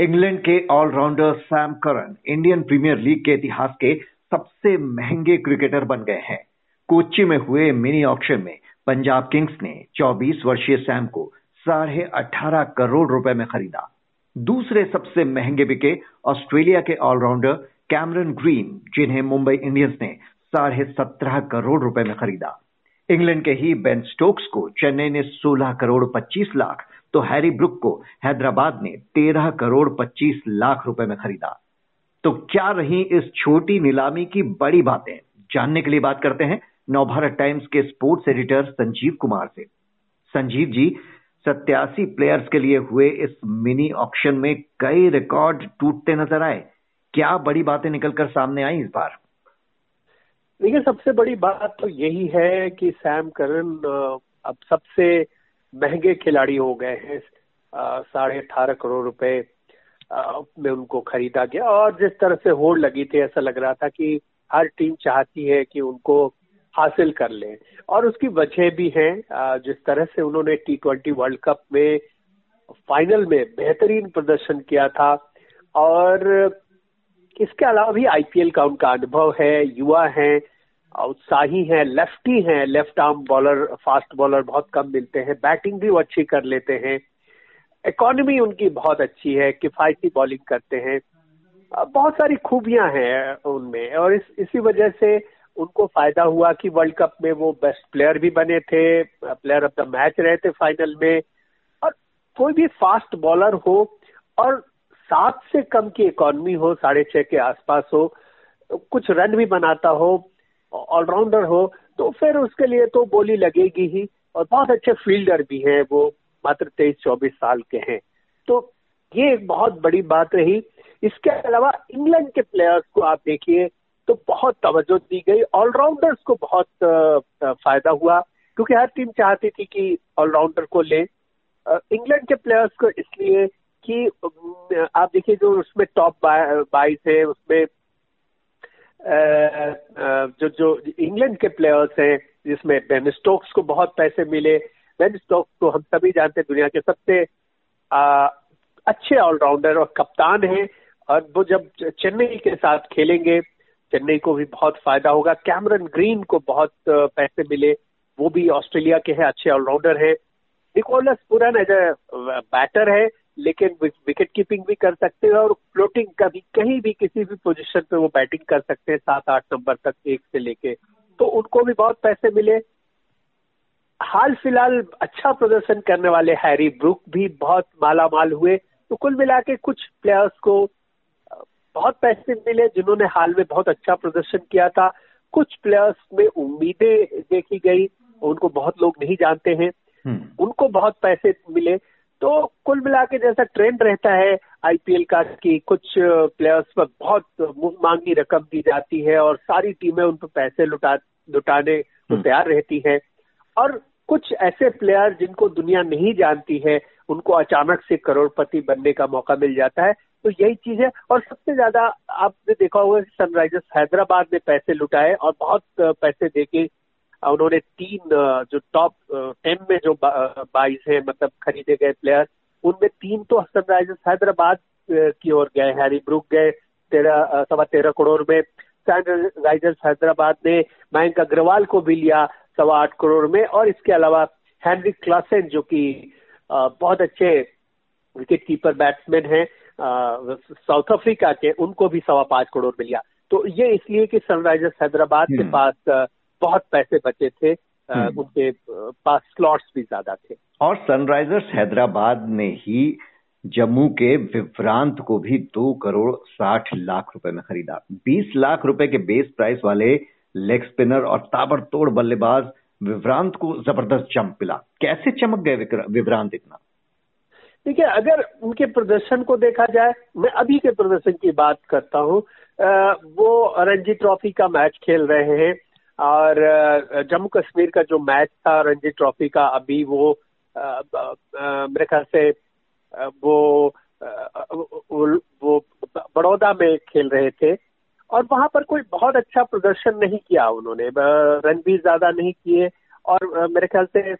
England के allrounder Sam Curran Indian Premier League के इतिहास के सबसे महँगे क्रिकेटर बन गए हैं। कोच्चि में हुए मिनी ऑक्शन में पंजाब किंग्स ने 24 वर्षीय सैम को साढ़े अठारह करोड़ रुपए में खरीदा। दूसरे सबसे महँगे बिके ऑस्ट्रेलिया के ऑलराउंडर कैमरन ग्रीन, जिन्हें मुंबई इंडियंस ने साढ़े सत्रह करोड़ रुपए में खरीदा। इंग्लैंड के ही बेन स्टोक्स को चेन्नई ने 16 करोड़ 25 लाख तो हैरी ब्रुक को हैदराबाद ने 13 करोड़ 25 लाख रुपए में खरीदा। तो क्या रही इस छोटी नीलामी की बड़ी बातें? जानने के लिए बात करते हैं नवभारत टाइम्स के स्पोर्ट्स एडिटर संजीव कुमार से। संजीव जी, सत्यासी प्लेयर्स के लिए हुए इस मिनी ऑक्शन में कई रिकॉर्ड टूटते नज़र आए। क्या बड़ी बातें निकलकर सामने आई इस बार? देखिए, सबसे बड़ी बात तो यही है कि सैम करन अब सबसे महँगे खिलाड़ी हो गए हैं। साढ़े अठारह करोड़ रुपए में उनको खरीदा गया। और जिस तरह से होड़ लगी थी, ऐसा लग रहा था कि हर टीम चाहती है कि उनको हासिल कर लें। और उसकी वजह भी है जिस तरह से उन्होंने टी ट्वेंटी वर्ल्ड कप में फाइनल में बेहतरीन प्रदर्शन किया था। और इसके अलावा भी आईपीएल का उनका अनुभव है, युवा है उत्साही हैं लेफ्टी हैं left arm bowler fast bowler बहुत कम मिलते हैं बैटिंग भी वो अच्छी कर लेते हैं। इकोनॉमी उनकी बहुत अच्छी है, किफायती बॉलिंग करते हैं। बहुत सारी खूबियाँ हैं उनमें और इस, इसी वजह से उनको फ़ायदा हुआ कि वर्ल्ड कप में वो बेस्ट प्लेयर भी बने थे प्लेयर ऑफ़ द मैच रहे थे फाइनल में। और कोई भी फास्ट बॉलर हो और सात से कम की इकोनॉमी हो, साढ़े छह के आसपास हो, कुछ रन भी बनाता हो ऑलराउंडर हो तो फिर उसके लिए तो बोली लगेगी ही। और बहुत अच्छे फील्डर भी हैं वो, मात्र तेईस चौबीस साल के हैं। तो ये एक बहुत बड़ी बात रही। इसके अलावा इंग्लैंड के प्लेयर्स को आप देखिए तो बहुत तवज्जो दी गई। ऑलराउंडर्स को बहुत फ़ायदा हुआ, क्योंकि हर टीम चाहती थी कि ऑलराउंडर को ले। इंग्लैंड के प्लेयर्स को इसलिए कि आप देखिए जो उसमें टॉप बाईस है, उसमें जो जो इंग्लैंड के प्लेयर्स हैं, जिसमें बेन स्टोक्स को बहुत पैसे मिले। बेन स्टोक्स को हम सभी जानते हैं दुनिया के सबसे अच्छे ऑलराउंडर और कप्तान हैं। और वो जब चेन्नई के साथ खेलेंगे, चेन्नई को भी बहुत फ़ायदा होगा। कैमरन ग्रीन को बहुत पैसे मिले। वो भी ऑस्ट्रेलिया के हैं, अच्छे ऑलराउंडर हैं। Nicholas Pooran as a batter है। लेकिन विकेट कीपिंग भी कर सकते हैं और फ्लोटिंग का भी कहीं भी किसी भी पोजीशन पे वो बैटिंग कर सकते हैं सात आठ नंबर तक एक से लेके। तो उनको भी बहुत पैसे मिले। हाल फ़िलहाल अच्छा प्रदर्शन करने वाले हैरी ब्रुक भी बहुत माला माल हुए। तो कुल मिला के कुछ प्लेयर्स को बहुत पैसे मिले जिन्होंने हाल में बहुत अच्छा प्रदर्शन किया था। कुछ प्लेयर्स में उम्मीदें देखी गई। उनको बहुत लोग नहीं जानते हैं। हम्म। उनको बहुत पैसे मिले। तो कुल मिला के जैसा ट्रेंड रहता है आईपीएल का कि कुछ प्लेयर्स पर बहुत मुँह मांगी रकम दी जाती है और सारी टीमें उन पर पैसे लुटा लुटाने को हम्म। तैयार रहती है। और कुछ ऐसे प्लेयर जिनको दुनिया नहीं जानती है उनको अचानक से करोड़पति बनने का मौका मिल जाता है। तो यही चीज़ है। और सबसे ज़्यादा आपने देखा होगा सनराइजर्स हैदराबाद ने पैसे लुटाए और बहुत पैसे देके उन्होंने तीन जो टॉप टेन में जो बाईस है मतलब खरीदे गए प्लेयर उनमें तीन तो सनराइजर्स हैदराबाद की ओर गए हैरी ब्रुक गए तेरह सवा तेरह करोड़ में सनराइजर्स हैदराबाद ने मयंक अग्रवाल को भी लिया सवा आठ करोड़ में और इसके अलावा हैनरी क्लासेन जो कि बहुत अच्छे विकेट कीपर बैट्समैन हैं साउथ अफ्रीका के उनको भी सवा पाँच करोड़ में लिया तो ये इसलिए कि सनराइजर्स हैदराबाद के हम्म। पास बहुत पैसे बचे थे हम्म। उनके पास स्लॉट्स भी ज़्यादा थे। और सनराइजर्स हैदराबाद ने ही जम्मू के विभ्रांत को भी दो करोड़ साठ लाख रुपए में खरीदा। बीस लाख रुपए के बेस प्राइस वाले लेग स्पिनर और ताबड़तोड़ बल्लेबाज विभ्रांत को ज़बरदस्त चमक मिला। कैसे चमक गए विभ्रांत इतना? देखिए अगर उनके प्रदर्शन को देखा जाए मैं अभी के प्रदर्शन की बात करता हूँ। वो रणजी ट्रॉफी का मैच खेल रहे हैं। और जम्मू कश्मीर का जो मैच था रणजी ट्रॉफी का, अभी वो मेरे ख्याल से वो वो बड़ौदा में खेल रहे थे। और वहाँ पर कोई बहुत अच्छा प्रदर्शन नहीं किया उन्होंने। रन भी ज़्यादा नहीं किए और मेरे ख्याल से,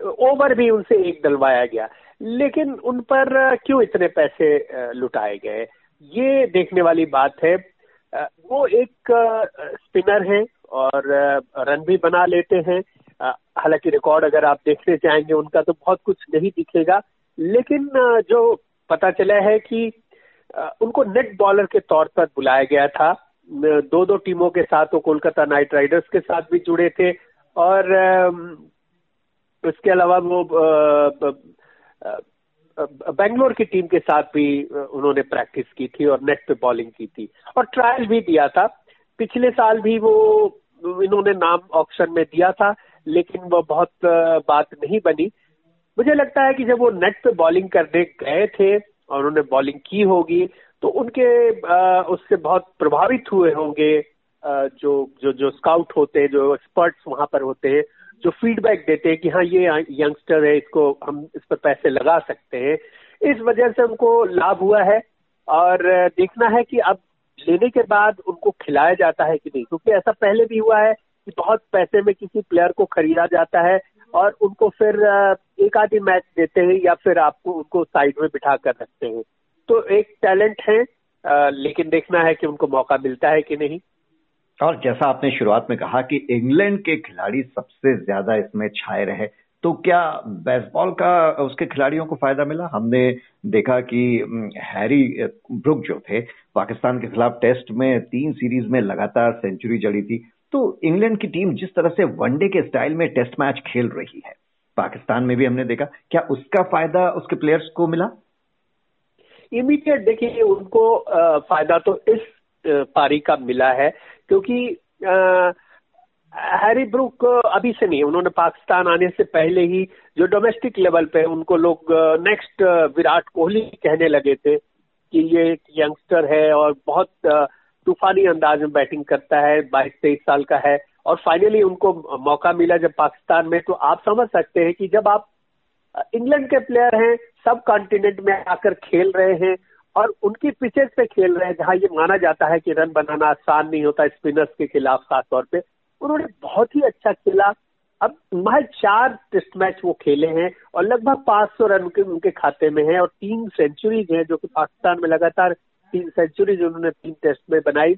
ओवर भी उनसे एक डलवाया गया। लेकिन उन पर क्यों इतने पैसे लुटाए गए? ये देखने वाली बात है। वो एक स्पिनर है। और रन भी बना लेते हैं। हालाँकि रिकॉर्ड अगर आप देखने चाहेंगे उनका तो बहुत कुछ नहीं दिखेगा। लेकिन जो पता चला है कि उनको नेट बॉलर के तौर पर बुलाया गया था। दो दो टीमों के साथ, वो कोलकाता नाइट राइडर्स के साथ भी जुड़े थे। और इसके अलावा वो बेंगलोर की टीम के साथ भी उन्होंने प्रैक्टिस की थी और नेट पे बॉलिंग की थी। और ट्रायल भी दिया था। पिछले साल भी वो इन्होंने नाम ऑप्शन में दिया था, लेकिन वो बहुत बात नहीं बनी। मुझे लगता है कि जब वो नेट पे बॉलिंग करने गए थे और उन्होंने बॉलिंग की होगी तो उनके उससे बहुत प्रभावित हुए होंगे जो जो जो स्काउट होते हैं, जो एक्सपर्ट्स वहाँ पर होते हैं, जो फीडबैक देते हैं कि हाँ ये यंगस्टर है, इसको हम इस पर पैसे लगा सकते हैं। इस वजह से उनको लाभ हुआ है, और देखना है कि अब लेने के बाद उनको खिलाया जाता है कि नहीं? क्योंकि ऐसा पहले भी हुआ है कि बहुत पैसे में किसी प्लेयर को खरीदा जाता है और उनको फिर एक आधी मैच देते हैं या फिर आपको उनको साइड में बिठा कर रखते हैं। तो एक टैलेंट है लेकिन देखना है कि उनको मौका मिलता है कि नहीं। और जैसा आपने शुरुआत में कहा कि इंग्लैंड के खिलाड़ी सबसे ज़्यादा इसमें छाए रहे तो क्या बेसबॉल का, उसके खिलाड़ियों को फ़ायदा मिला? हमने देखा कि हैरी ब्रुक जो थे, पाकिस्तान के खिलाफ टेस्ट में तीन सीरीज़ में लगातार सेंचुरी जड़ी थी। तो इंग्लैंड की टीम जिस तरह से वनडे के स्टाइल में टेस्ट मैच खेल रही है, पाकिस्तान में भी हमने देखा, क्या उसका फ़ायदा उसके प्लेयर्स को मिला? इमीडिएट देखिए, उनको फ़ायदा तो इस पारी का मिला है, क्योंकि हैरी ब्रुक अभी से नहीं, उन्होंने पाकिस्तान आने से पहले ही जो डोमेस्टिक लेवल पे उनको लोग नेक्स्ट विराट कोहली कहने लगे थे कि ये एक यंगस्टर है और बहुत तूफानी अंदाज में बैटिंग करता है बाईस तेईस साल का है और फाइनली उनको मौका मिला जब पाकिस्तान में। तो आप समझ सकते हैं कि जब आप इंग्लैंड के प्लेयर हैं, सब कॉन्टिनेंट में आकर खेल रहे हैं और उनकी पिचेस पे खेल रहे हैं, जहाँ ये माना जाता है कि रन बनाना आसान नहीं होता स्पिनर्स के खिलाफ खासतौर पे उन्होंने बहुत ही अच्छा खेला। अब महज चार टेस्ट मैच वो खेले हैं और लगभग 500 रन के उनके खाते में है और तीन सेंचुरीज हैं जो कि पाकिस्तान में लगातार तीन सेंचुरीज उन्होंने तीन टेस्ट में बनाई।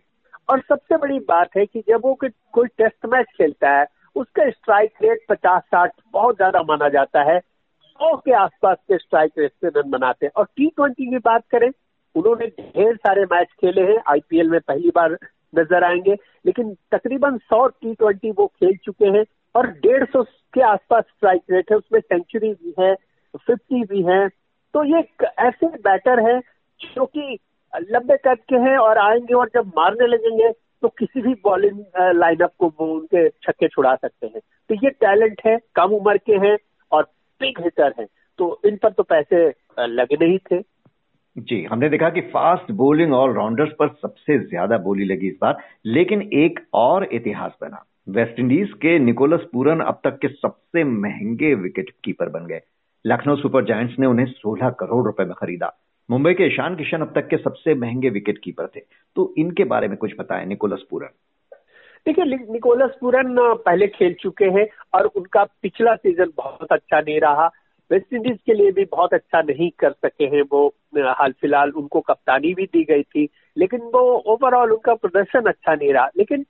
और सबसे बड़ी बात है कि जब वो कोई टेस्ट मैच खेलता है, उसका स्ट्राइक रेट पचास साठ बहुत ज़्यादा माना जाता है। सौ के आसपास के स्ट्राइक रेट से रन बनाते हैं। और टी ट्वेंटी की बात करें, उन्होंने ढेर सारे मैच खेले हैं। आईपीएल में पहली बार नज़र आएँगे। लेकिन तकरीबन सौ टी ट्वेंटी वो खेल चुके हैं और डेढ़ सौ के आसपास स्ट्राइक रेट है, उसमें सेंचुरी भी है फिफ्टी भी है। तो ये ऐसे बैटर है जो कि लंबे कद के हैं और आएँगे और जब मारने लगेंगे तो किसी भी बॉलिंग लाइनअप को वो उनके छक्के छुड़ा सकते हैं। तो ये टैलेंट है, कम उम्र के हैं और बिग हिटर हैं। तो इन पर तो पैसे लगने ही थे। जी, हमने देखा कि फास्ट बॉलिंग ऑलराउंडर्स पर सबसे ज़्यादा बोली लगी इस बार, लेकिन एक और इतिहास बना। वेस्टइंडीज के निकोलस पूरन अब तक के सबसे महँगे विकेट कीपर बन गए। लखनऊ सुपर जायंट्स ने उन्हें 16 करोड़ रुपए में खरीदा। मुंबई के ईशान किशन अब तक के सबसे महँगे विकेट कीपर थे। तो इनके बारे में कुछ बताएँ निकोलस पूरन देखिए निकोलस पूरन पहले खेल चुके हैं और उनका पिछला सीज़न बहुत अच्छा नहीं रहा। वेस्ट इंडीज के लिए भी बहुत अच्छा नहीं कर सके हैं वो, हाल फ़िलहाल उनको कप्तानी भी दी गई थी, लेकिन वो ओवरऑल उनका प्रदर्शन अच्छा नहीं रहा। लेकिन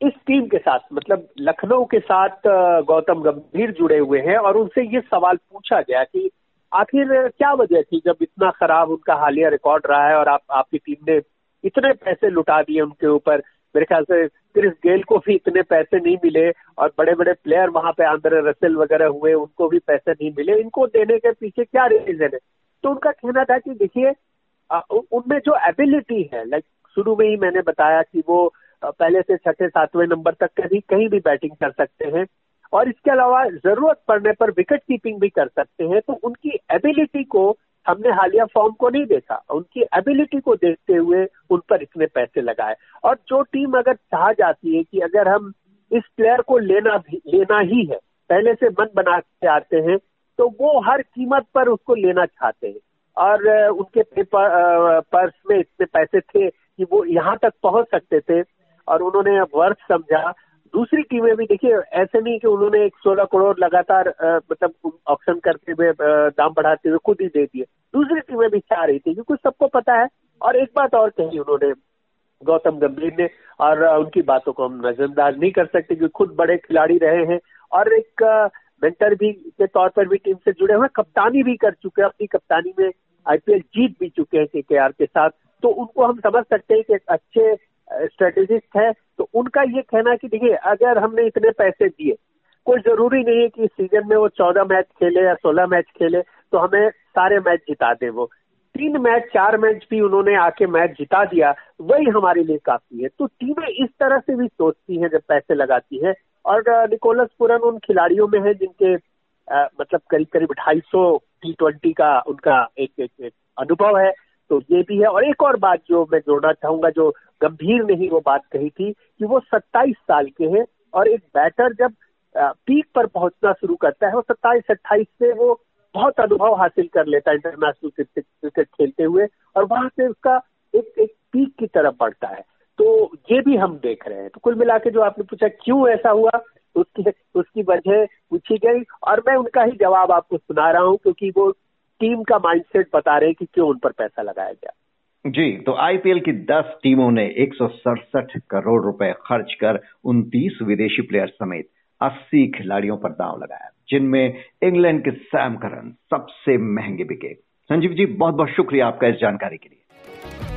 इस टीम के साथ मतलब लखनऊ के साथ गौतम गंभीर जुड़े हुए हैं और उनसे ये सवाल पूछा गया कि आखिर क्या वजह थी जब इतना खराब उनका हालिया रिकॉर्ड रहा है और आप, आपकी टीम ने इतने पैसे लुटा दिए उनके ऊपर? मेरे ख्याल से क्रिस गेल को भी इतने पैसे नहीं मिले और बड़े बड़े प्लेयर वहाँ पे आंद्रे रसेल वगैरह हुए, उनको भी पैसे नहीं मिले। इनको देने के पीछे क्या रीजन है? तो उनका कहना था कि देखिए उनमें जो एबिलिटी है लाइक शुरू में ही मैंने बताया कि वो पहले से छठे, सातवें नंबर तक कभी, कहीं भी बैटिंग कर सकते हैं और इसके अलावा ज़रूरत पड़ने पर विकेट कीपिंग भी कर सकते हैं। तो उनकी एबिलिटी को हमने हालिया फॉर्म को नहीं देखा, उनकी एबिलिटी को देखते हुए उन पर इतने पैसे लगाए। और जो टीम अगर चाह जाती है कि अगर हम इस प्लेयर को लेना भी, लेना ही है, पहले से मन बना के आते हैं तो वो हर कीमत पर उसको लेना चाहते हैं। और उनके पेपर पर्स में इतने पैसे थे कि वो यहाँ तक पहुँच सकते थे, और उन्होंने वर्थ समझा। दूसरी टीमें भी, देखिए, ऐसे नहीं कि उन्होंने एक सोलह करोड़ लगातार मतलब ऑप्शन करते हुए दाम बढ़ाते हुए खुद ही दे दिए। दूसरी टीमें भी चाह रही थी, क्योंकि सबको पता है। और एक बात और कही उन्होंने, गौतम गंभीर ने, और उनकी बातों को हम नजरअंदाज नहीं कर सकते, क्योंकि खुद बड़े खिलाड़ी रहे हैं। और एक मेंटर भी के तौर पर भी टीम से जुड़े हुए कप्तानी भी कर चुके हैं, अपनी कप्तानी में आईपीएल जीत भी चुके हैं के के साथ। तो उनको हम समझ सकते हैं कि एक अच्छे स्ट्रेटेजिस्ट है तो उनका ये कहना कि देखिए अगर हमने इतने पैसे दिए कोई ज़रूरी नहीं है कि सीज़न में वो चौदह मैच खेले या सोलह मैच खेले तो हमें सारे मैच जिता दे वो। तीन मैच चार मैच भी उन्होंने आके मैच जिता दिया वही हमारे लिए काफ़ी है। तो टीमें इस तरह से भी सोचती हैं जब पैसे लगाती हैं और निकोलस पुरन उन खिलाड़ियों में है जिनके आ, मतलब करीब करीब ढाई सौ टी ट्वेंटी का उनका एक, एक, एक अनुभव है तो ये भी है। और एक और बात जो मैं जोड़ना चाहूँगा, जो गंभीर ने ही वो बात कही थी कि वो 27 साल के हैं और एक बैटर जब पीक पर पहुँचना शुरू करता है, वो सत्ताईस, अट्ठाईस से वो बहुत अनुभव हासिल कर लेता है इंटरनेशनल क्रिकेट क्रिकेट खेलते हुए और वहाँ से उसका एक एक पीक की तरफ़ बढ़ता है। तो ये भी हम देख रहे हैं। तो कुल मिला के जो आपने पूछा, क्यों ऐसा हुआ, उसकी उसकी वजह पूछी गई और मैं उनका ही जवाब आपको सुना रहा हूँ, क्योंकि वो टीम का माइंडसेट बता रहे हैं कि क्यों उन पर पैसा लगाया गया। जी तो आईपीएल की 10 टीमों ने एक सौ सड़सठ करोड़ रुपए खर्च कर 29 विदेशी प्लेयर समेत 80 खिलाड़ियों पर दांव लगाया, जिनमें इंग्लैंड के सैम करन सबसे महँगे बिके। संजीव जी बहुत बहुत शुक्रिया आपका इस जानकारी के लिए।